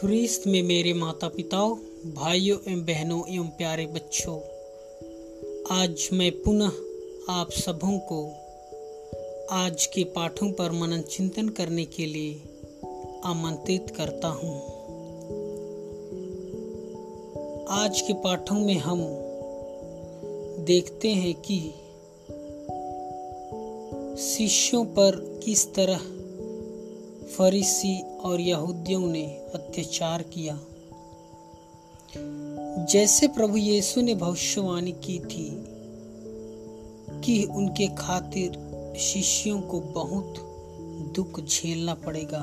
ख्रीस्त में मेरे माता पिताओं भाइयों एवं बहनों एवं प्यारे बच्चों, आज मैं पुनः आप सबों को आज के पाठों पर मनन चिंतन करने के लिए आमंत्रित करता हूँ। आज के पाठों में हम देखते हैं कि शिष्यों पर किस तरह फरीसी और यहूदियों ने अत्याचार किया। जैसे प्रभु यीशु ने भविष्यवाणी की थी कि उनके खातिर शिष्यों को बहुत दुख झेलना पड़ेगा,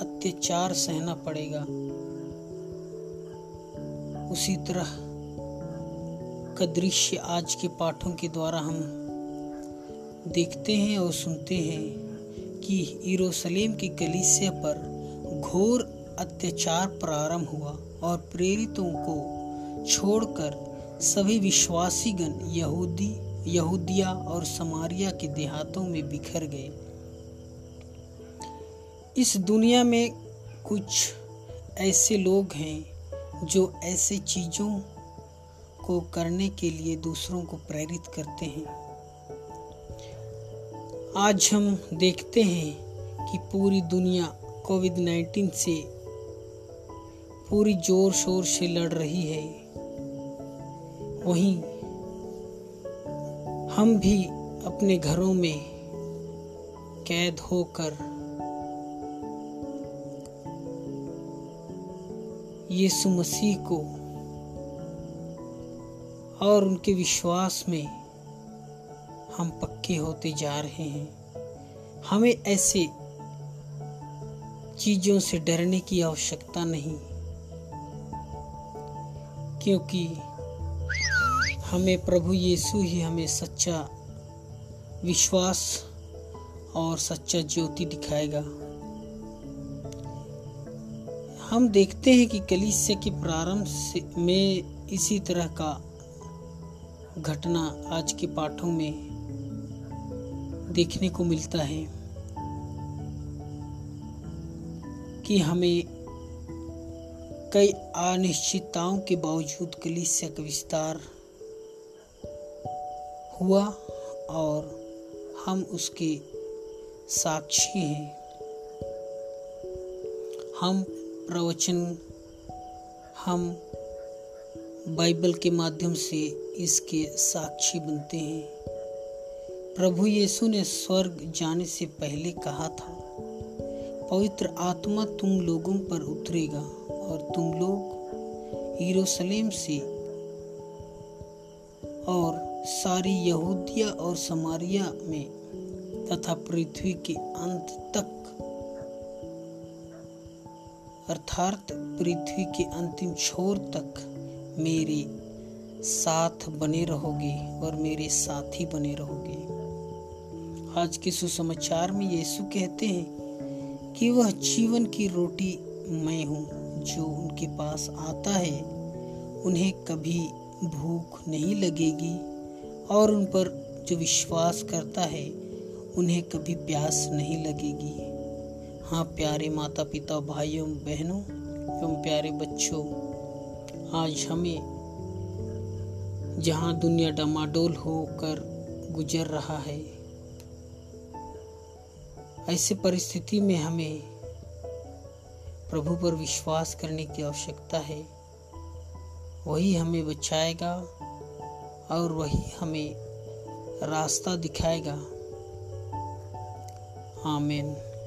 अत्याचार सहना पड़ेगा। उसी तरह का दृश्य आज के पाठों के द्वारा हम देखते हैं और सुनते हैं कि यरूशलेम की कलीसिया पर घोर अत्याचार प्रारंभ हुआ और प्रेरितों को छोड़कर सभी विश्वासीगण यहूदी, यहूदिया और समारिया के देहातों में बिखर गए। इस दुनिया में कुछ ऐसे लोग हैं जो ऐसे चीज़ों को करने के लिए दूसरों को प्रेरित करते हैं। आज हम देखते हैं कि पूरी दुनिया कोविड 19 से पूरी ज़ोर शोर से लड़ रही है। वहीं हम भी अपने घरों में कैद होकर यीशु मसीह को और उनके विश्वास में हम पक्के होते जा रहे हैं। हमें ऐसे चीज़ों से डरने की आवश्यकता नहीं। क्योंकि हमें प्रभु यीशु ही हमें सच्चा विश्वास और सच्चा ज्योति दिखाएगा। हम देखते हैं कि कलिसिया के प्रारंभ में इसी तरह का घटना आज के पाठों में देखने को मिलता है। कि हमें कई अनिश्चितताओं के बावजूद कलिसिया का विस्तार हुआ और हम उसके साक्षी हैं। हम प्रवचन, हम बाइबल के माध्यम से इसके साक्षी बनते हैं। प्रभु यीशु ने स्वर्ग जाने से पहले कहा था पवित्र आत्मा तुम लोगों पर उतरेगा और तुम लोग यरूशलेम से और सारी यहूदिया और समारिया में तथा पृथ्वी के अंत तक, अर्थात पृथ्वी के अंतिम छोर तक मेरे साथ बने रहोगे और मेरे साथी बने रहोगे। आज के सुसमाचार में यीशु कहते हैं कि वह जीवन की रोटी मैं हूँ, जो उनके पास आता है। उन्हें कभी भूख नहीं लगेगी और उन पर जो विश्वास करता है, उन्हें कभी प्यास नहीं लगेगी। हाँ प्यारे माता पिता भाइयों, बहनों एवं प्यारे बच्चों, आज हमें जहाँ दुनिया डमाडोल होकर गुजर रहा है ऐसी परिस्थिति में हमें प्रभु पर विश्वास करने की आवश्यकता है। वही हमें बचाएगा और वही हमें रास्ता दिखाएगा। आमीन।